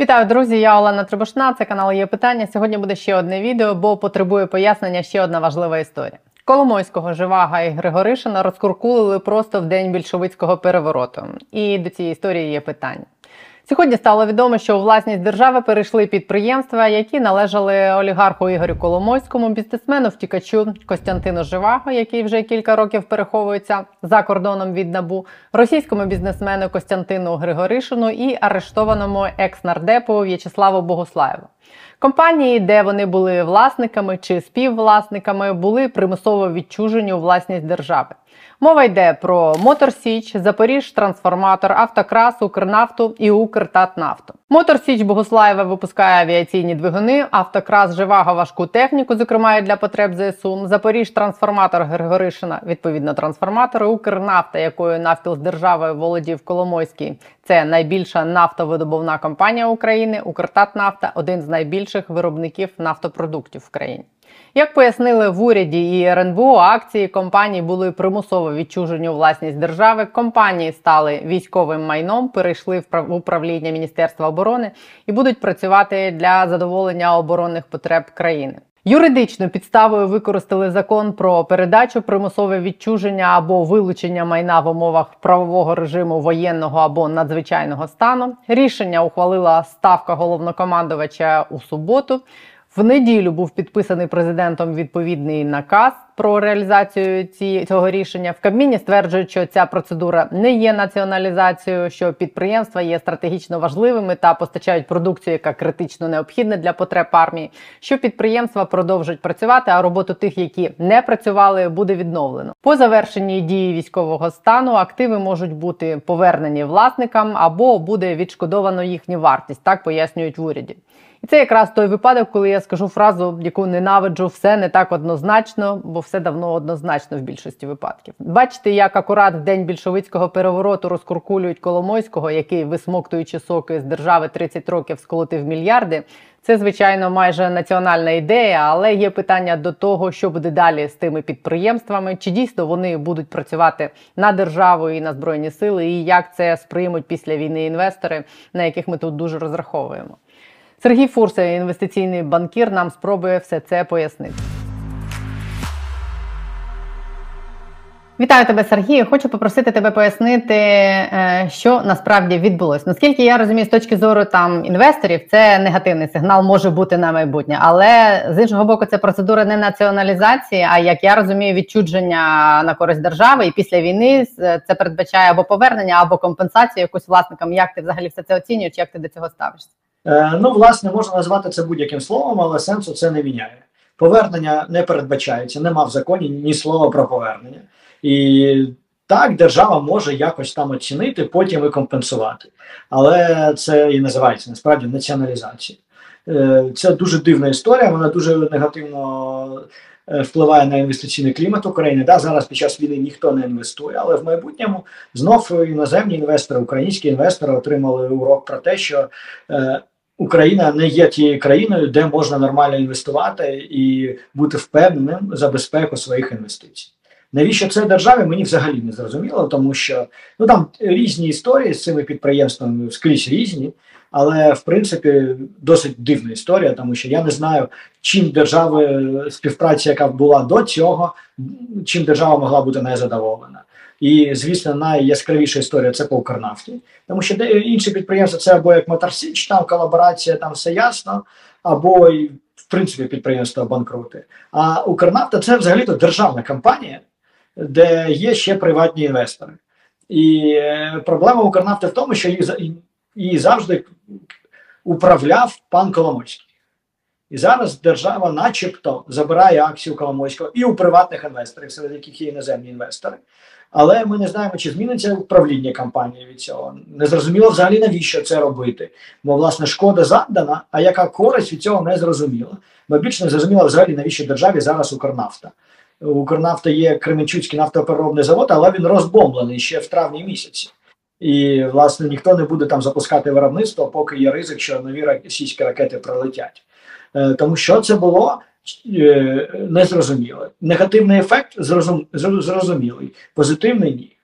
Вітаю, друзі! Я Олена Трибушна. Це канал є питання. Сьогодні буде ще одне відео, бо потребує пояснення ще одна важлива історія. Коломойського Живага і Григоришина розкуркулили просто в день більшовицького перевороту. І до цієї історії є питання. Сьогодні стало відомо, що у власність держави перейшли підприємства, які належали олігарху Ігорю Коломойському, бізнесмену втікачу Костянтину Живаго, який вже кілька років переховується за кордоном від набу, російському бізнесмену Костянтину Григоришину і арештованому екс-нардепу В'ячеславу Богуслаєву. Компанії, де вони були власниками чи співвласниками, були примусово відчужені у власність держави. Мова йде про Моторсіч, Запоріж, Трансформатор, Автокрас, Укрнафту і Укртатнафту. Моторсіч Богуслаєва випускає авіаційні двигуни, Автокрас Живаго важку техніку, зокрема і для потреб ЗСУ. Запоріж Трансформатор Григоришина, відповідно, трансформатори, Укрнафта, якою навпіл з державою володів Коломойський. Це найбільша нафтовидобувна компанія України. Укртатнафта один з найбільших виробників нафтопродуктів в країні. Як пояснили в уряді і РНБО, акції компаній були примусово відчужені у власність держави. Компанії стали військовим майном, перейшли в управління Міністерства оборони і будуть працювати для задоволення оборонних потреб країни. Юридичну підставою використали закон про передачу примусове відчуження або вилучення майна в умовах правового режиму воєнного або надзвичайного стану. Рішення ухвалила ставка головнокомандувача у суботу. В неділю був підписаний президентом відповідний наказ про реалізацію ці, цього рішення. В Кабміні стверджують, що ця процедура не є націоналізацією, що підприємства є стратегічно важливими та постачають продукцію, яка критично необхідна для потреб армії. Що підприємства продовжують працювати, а роботу тих, які не працювали, буде відновлено. По завершенні дії військового стану активи можуть бути повернені власникам або буде відшкодовано їхню вартість. Так пояснюють в уряді. І це якраз той випадок, коли я скажу фразу, яку ненавиджу, все не так однозначно, бо все давно однозначно в більшості випадків. Бачите, як акурат в день більшовицького перевороту розкуркулюють Коломойського, який, висмоктуючи соки з держави 30 років, сколотив мільярди. Це, звичайно, майже національна ідея, але є питання до того, що буде далі з тими підприємствами, чи дійсно вони будуть працювати на державу і на збройні сили, і як це сприймуть після війни інвестори, на яких ми тут дуже розраховуємо. Сергій Фурса, інвестиційний банкір, нам спробує все це пояснити. Вітаю тебе, Сергію. Хочу попросити тебе пояснити, е, що насправді відбулось. Наскільки я розумію, з точки зору там інвесторів, це негативний сигнал може бути на майбутнє, але з іншого боку, це процедура не націоналізації, а як я розумію, відчудження на користь держави, і після війни це передбачає або повернення, або компенсацію якусь власникам. Як ти взагалі все це оцінюєш? Як ти до цього ставишся? Е, ну, власне, можна назвати це будь-яким словом, але сенсу це не міняє. Повернення не передбачається, нема в законі ні слова про повернення. І так, держава може якось там оцінити, потім і компенсувати. Але це і називається насправді націоналізація. Е, це дуже дивна історія, вона дуже негативно е, впливає на інвестиційний клімат України. Да, Зараз під час війни ніхто не інвестує, але в майбутньому знов іноземні інвестори, українські інвестори отримали урок про те, що Україна не є тією країною, де можна нормально інвестувати і бути впевненим за безпеку своїх інвестицій. Навіщо це державі? Мені взагалі не зрозуміло, тому що ну там різні історії з цими підприємствами скрізь різні, але в принципі досить дивна історія, тому що я не знаю, чим держави співпраця, яка була до цього, чим держава могла бути незадоволена. І, звісно, найяскравіша історія це по Укрнафті, тому що інші підприємства це або як Моторсіч, там колаборація, там все ясно, або в принципі підприємства банкрути. А Укрнафта це взагалі-то державна компанія, де є ще приватні інвестори. І е, проблема Укрнафти в тому, що її завжди управляв пан Коломойський. І зараз держава, начебто, забирає акцію Коломойського і у приватних інвесторів, серед яких є іноземні інвестори. Але ми не знаємо, чи зміниться управління компанії від цього. Не зрозуміло взагалі навіщо це робити. Бо, власне, шкода завдана, а яка користь від цього не зрозуміла. Бо більш не зрозуміло взагалі, навіщо державі зараз Укрнафта. Укрнафта є Кременчуцький нафтопереробний завод, але він розбомблений ще в травні місяці. І, власне, ніхто не буде там запускати виробництво, поки є ризик, що нові російські ракети прилетять. Е, тому що це було Е, незрозуміле. Негативний ефект зрозум, зрозумілий, позитивний ні.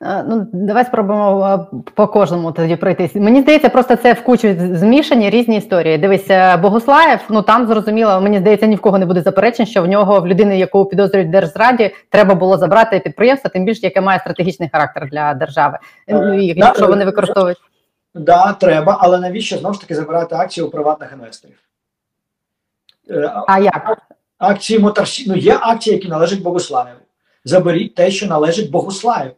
Ну, давай спробуємо по кожному тоді пройтись. Мені здається, просто це в кучу змішані різні історії. Дивись, е, Богуслаєв, ну там зрозуміло, мені здається, ні в кого не буде заперечень, що в нього в людини, яку підозрюють в держзраді, треба було забрати підприємство, тим більше яке має стратегічний характер для держави. Е, Ну, і да, якщо е, вони використовують. Да, треба, але навіщо знову ж таки забирати акції у приватних інвесторів? Е, А як? акції Моторсі... ну є акції, які належать Богуслаєву. Заберіть те, що належить Богуслаєву.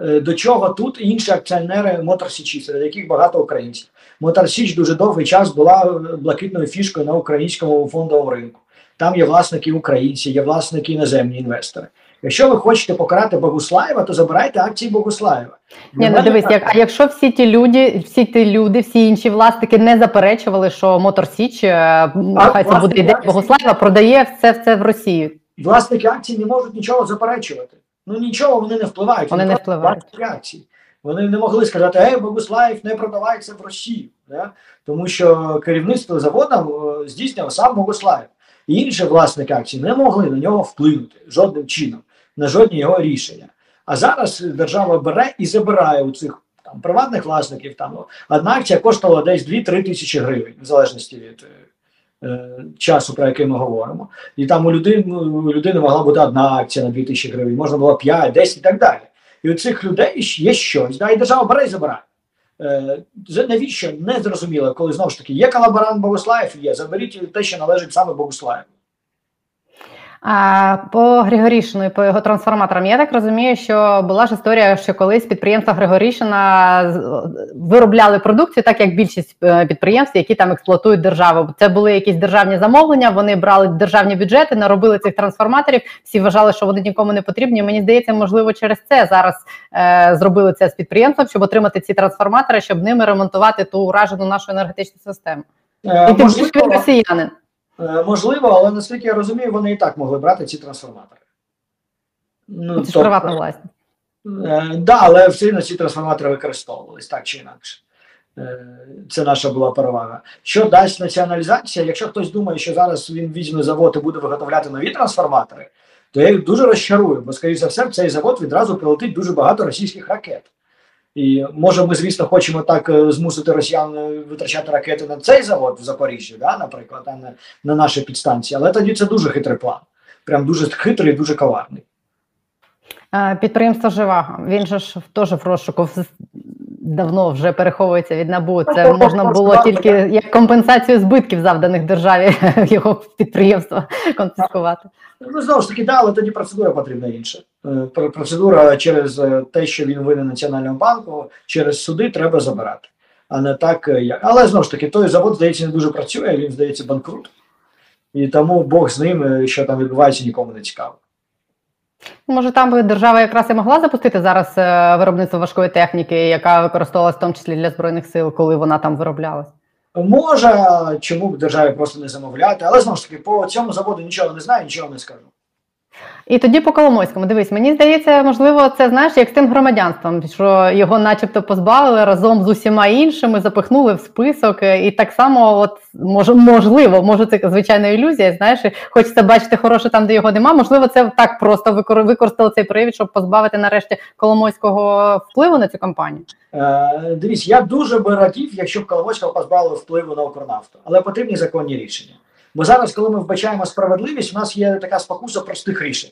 Е, До чого тут інші акціонери Моторсічі, серед яких багато українців. Моторсіч дуже довгий час була е, блакитною фішкою на українському фондовому ринку. Там є власники українці, є власники іноземні інвестори. Якщо ви хочете покарати Богуслаєва, то забирайте акції Богуслаєва. Ні, ну дивись, як а якщо всі ті люди, всі ті люди, всі інші власники не заперечували, що Мотор Січ, е, хай це буде ідея так. Богослаєва, продає все все в Росію. Власники акцій не можуть нічого заперечувати. Ну нічого вони не впливають. Вони не просто впливають. акцій. Вони не могли сказати, ей, Богуслаєв не продавається в Росію. Да? Тому що керівництво заводом е, здійснював сам Богуслаєв. Інші власники акцій не могли на нього вплинути жодним чином, на жодні його рішення. А зараз держава бере і забирає у цих там, приватних власників. Там, одна акція коштувала десь 2-3 тисячі гривень, в залежності від е, часу, про який ми говоримо. І там у людини, ну, у людини могла бути одна акція на 2 тисячі гривень, можна було 5, 10 і так далі. І у цих людей є щось, да, і держава бере і забирає. Е, навіщо не зрозуміло, коли знову ж таки є колаборант Богослаєв, є заберіть те, що належить саме Богослаєву. А по Григорішину і по його трансформаторам, я так розумію, що була ж історія, що колись підприємства Григорішина виробляли продукцію, так як більшість е, підприємств, які там експлуатують державу. Це були якісь державні замовлення. Вони брали державні бюджети, наробили цих трансформаторів. Всі вважали, що вони нікому не потрібні. Мені здається, можливо, через це зараз е, зробили це з підприємством, щоб отримати ці трансформатори, щоб ними ремонтувати ту уражену нашу енергетичну систему. Е, І тим більше він росіянин. Е, можливо, але наскільки я розумію, вони і так могли брати ці трансформатори. Ну, Це ж тобто, приватна власність. Е, да, але все одно ці трансформатори використовувались так чи інакше. Е, Це наша була перевага. Що дасть націоналізація? Якщо хтось думає, що зараз він візьме завод і буде виготовляти нові трансформатори, то я їх дуже розчарую, бо, скоріше за все, в цей завод відразу прилетить дуже багато російських ракет. І може, ми, звісно, хочемо так е, змусити росіян е, витрачати ракети на цей завод в Запоріжжі, да, наприклад, а не на наші підстанції. Але тоді це дуже хитрий план. Прям дуже хитрий дуже коварний. Е, Підприємство Живаго. Він же ж теж в розшуку давно вже переховується від НАБУ. Це можна було тільки як компенсацію збитків, завданих державі його підприємства конфіскувати. Ну, знову ж таки, да, але тоді процедура потрібна інша. Е, Процедура через е, те, що він винен Національному банку, через суди треба забирати. А не так, е, як. Але знову ж таки, той завод, здається, не дуже працює, він здається банкрут. І тому Бог з ним, що там відбувається, нікому не цікаво. Може, там би держава якраз і могла запустити зараз е, виробництво важкої техніки, яка використовувалась в тому числі для збройних сил, коли вона там вироблялась. Може, чому б державі просто не замовляти, але знову ж таки, по цьому заводу нічого не знаю, нічого не скажу. І тоді по Коломойському, дивись, мені здається, можливо, це знаєш, як з тим громадянством, що його, начебто, позбавили разом з усіма іншими, запихнули в список. е, І так само, от мож, можливо, може, це звичайна ілюзія. Знаєш, хочеться бачити хороше там, де його нема. Можливо, це так просто викор- використали цей привід, щоб позбавити нарешті Коломойського впливу на цю кампанію. Е, дивіться, я дуже би радів, якщо б Коломойського позбавили впливу на Укрнафту, але потрібні законні рішення. Бо зараз, коли ми вбачаємо справедливість, у нас є така спокуса простих рішень.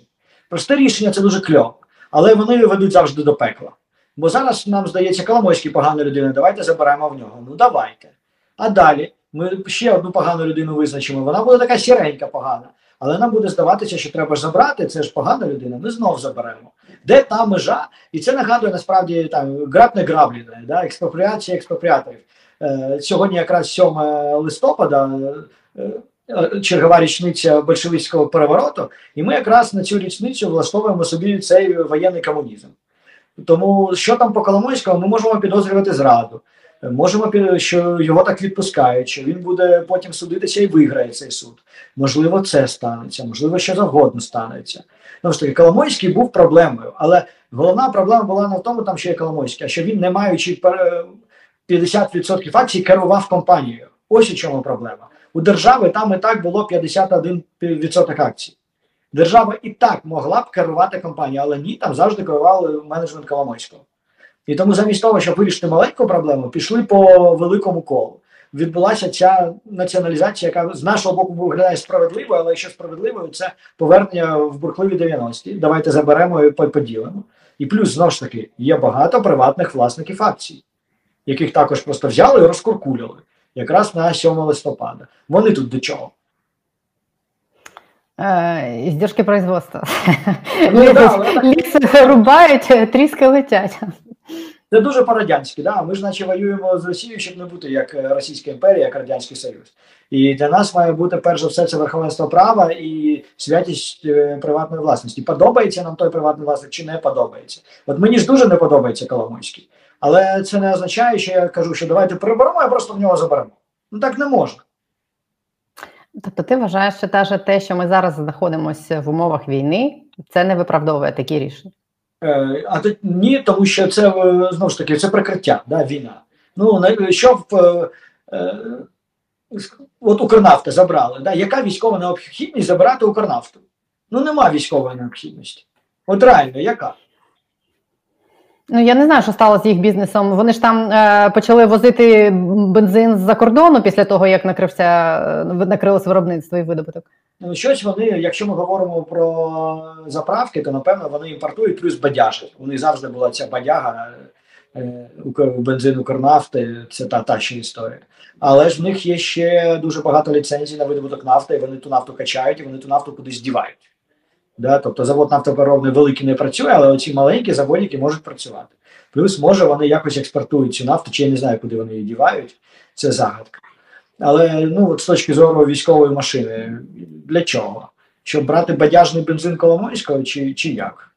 Просте рішення це дуже кльово, але вони ведуть завжди до пекла. Бо зараз нам здається, Коломойський погана людина, давайте заберемо в нього. Ну давайте. А далі ми ще одну погану людину визначимо. Вона буде така сіренька погана. Але нам буде здаватися, що треба забрати, це ж погана людина, ми знов заберемо. Де та межа? І це нагадує насправді там граб не граблене, да? експропріація експропріаторів. Е, сьогодні якраз 7 листопада, е, чергова річниця большевицького перевороту, і ми якраз на цю річницю влаштовуємо собі цей воєнний комунізм. Тому що там по Коломойському, ми можемо підозрювати зраду. Е, Можемо що його так відпускають, що він буде потім судитися і виграє цей суд. Можливо, це станеться, можливо, що завгодно станеться. Знову ж таки, Коломойський був проблемою, але головна проблема була не в тому, там, що є Коломойський, а що він, не маючи пере- 50% акцій, керував компанією. Ось у чому проблема. У держави там і так було 51% акцій. Держава і так могла б керувати компанією, але ні, там завжди керували менеджмент Коломойського. І тому замість того, щоб вирішити маленьку проблему, пішли по великому колу. Відбулася ця націоналізація, яка з нашого боку виглядає справедливою, але якщо справедливою, це повернення в бурхливі 90-ті. Давайте заберемо і поділимо. І плюс знову ж таки є багато приватних власників акцій, яких також просто взяли і розкуркулювали якраз на 7 листопада. Вони тут до чого? Е, Іздержки производства. Ну, да, Ліс рубають, тріски летять. Це дуже по-радянськи. Да? Ми ж наче воюємо з Росією, щоб не бути як е, Російська імперія, як Радянський Союз. І для нас має бути перш за все це верховенство права і святість е, приватної власності. Подобається нам той приватний власник чи не подобається? От мені ж дуже не подобається Коломойський. Але це не означає, що я кажу, що давайте приберемо, а просто в нього заберемо. Ну так не можна. Тобто ти вважаєш, що те, те, що ми зараз знаходимося в умовах війни, це не виправдовує такі рішення? Е, а тут ні, тому що це е, знову ж таки це прикриття, да, війна. Ну що в е, от Укрнафта забрали. Да, яка військова необхідність забирати Укрнафту? Ну нема військової необхідності. От реально, яка? Ну я не знаю, що стало з їх бізнесом. Вони ж там е, почали возити бензин з-за кордону після того, як накрився е, накрилось виробництво і видобуток. Ну, щось вони, якщо ми говоримо про заправки, то напевно вони імпортують плюс бадяжі. У них завжди була ця бадяга е, бензин Укрнафти, це та, та ще історія. Але ж в них є ще дуже багато ліцензій на видобуток нафти, і вони ту нафту качають, і вони ту нафту кудись дівають. Да? Тобто завод нафтопереробний великий не працює, але оці маленькі заводики можуть працювати. Плюс, може, вони якось експортують цю нафту, чи я не знаю, куди вони її дівають. Це загадка. Але ну, от з точки зору військової машини, для чого? Щоб брати бадяжний бензин Коломойського, чи, чи як?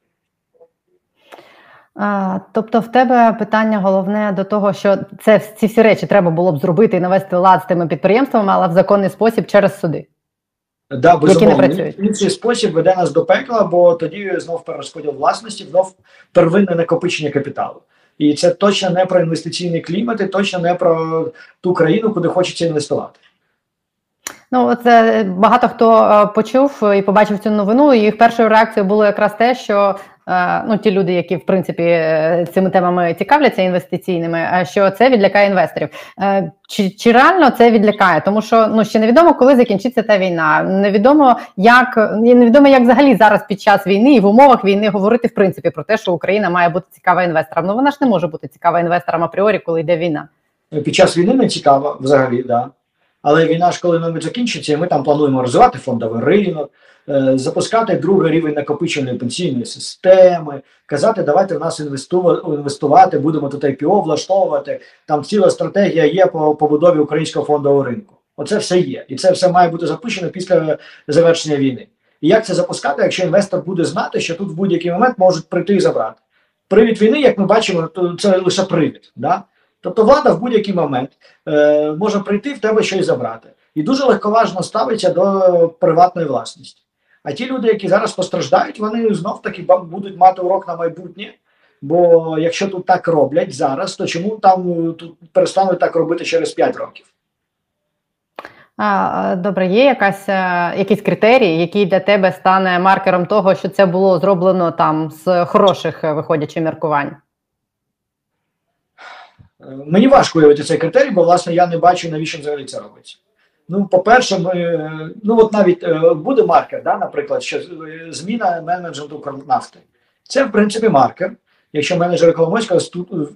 А, тобто, в тебе питання головне до того, що це ці всі речі треба було б зробити і навести лад з тими підприємствами, але в законний спосіб через суди. Да, безумовно. Інший спосіб веде нас до пекла, бо тоді знов перерозподіл власності, знов первинне накопичення капіталу. І це точно не про інвестиційний клімат, і точно не про ту країну, куди хочеться інвестувати. Ну, це багато хто е, почув і побачив цю новину. і Їх першою реакцією було якраз те, що ну ті люди, які в принципі е, цими темами цікавляться інвестиційними, е, що це відлякає інвесторів. Е, Чи, чи реально це відлякає? Тому що ну ще невідомо, коли закінчиться та війна. Невідомо як невідомо, як взагалі зараз під час війни і в умовах війни говорити в принципі про те, що Україна має бути цікава інвесторам. Ну вона ж не може бути цікава інвесторам апріорі, коли йде війна. Під час війни не цікаво взагалі, да. Але війна ж коли-небудь закінчиться, і ми там плануємо розвивати фондовий ринок, е, запускати другий рівень накопичувальної пенсійної системи, казати, давайте в нас інвестувати, будемо тут IPO влаштовувати. Там ціла стратегія є по побудові українського фондового ринку. Оце все є, і це все має бути запущено після завершення війни. І як це запускати, якщо інвестор буде знати, що тут в будь-який момент можуть прийти і забрати? Привід війни, як ми бачимо, то це лише привід. Да? Тобто влада в будь-який момент е, може прийти в тебе щось забрати. І дуже легковажно ставиться до приватної власності. А ті люди, які зараз постраждають, вони знов таки будуть мати урок на майбутнє. Бо якщо тут так роблять зараз, то чому там е, тут перестануть так робити через 5 років? Добре, є якась, е, якийсь критерій, який для тебе стане маркером того, що це було зроблено там з хороших е, виходячи міркувань? Е, Мені важко уявити цей критерій, бо власне я не бачу, навіщо взагалі це робиться. Ну, по-перше, ми, е, ну от навіть е, буде маркер, да, наприклад, що зміна менеджменту Укрнафти. Це, в принципі, маркер, якщо менеджери Коломойського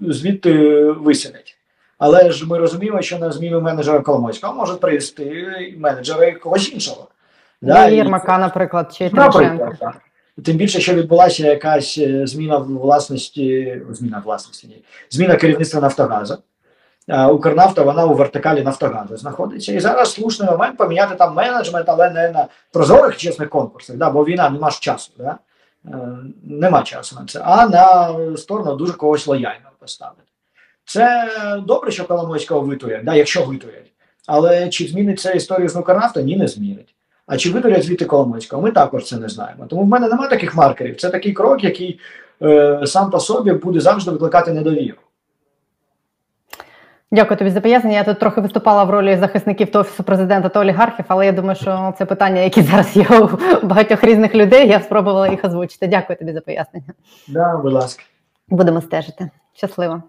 звідти виселять. Але ж ми розуміємо, що на зміну менеджера Коломойського можуть привести менеджери когось іншого. Да, і- Єрмака, наприклад, чи Тимошенко. Тим більше, що відбулася якась е, зміна власності, зміна власності, ні, зміна керівництва Нафтогазу. Укрнафта, вона у вертикалі Нафтогазу знаходиться. І зараз слушний момент поміняти там менеджмент, але не на прозорих чесних конкурсах, да, бо війна нема ж часу. Да? Е, Нема часу на це, а на сторону дуже когось лояльного поставити. Це добре, що Коломойського витує, да, якщо витує. Але чи змінить це історію з Укрнафта? Ні, не змінить. А чи видалять звідти Коломойського? Ми також це не знаємо. Тому в мене немає таких маркерів. Це такий крок, який е, сам по собі буде завжди викликати недовіру. Дякую тобі за пояснення. Я тут трохи виступала в ролі захисників та офісу президента та олігархів, але я думаю, що це питання, які зараз є у багатьох різних людей. Я спробувала їх озвучити. Дякую тобі за пояснення. Да, будь ласка. Будемо стежити. Щасливо.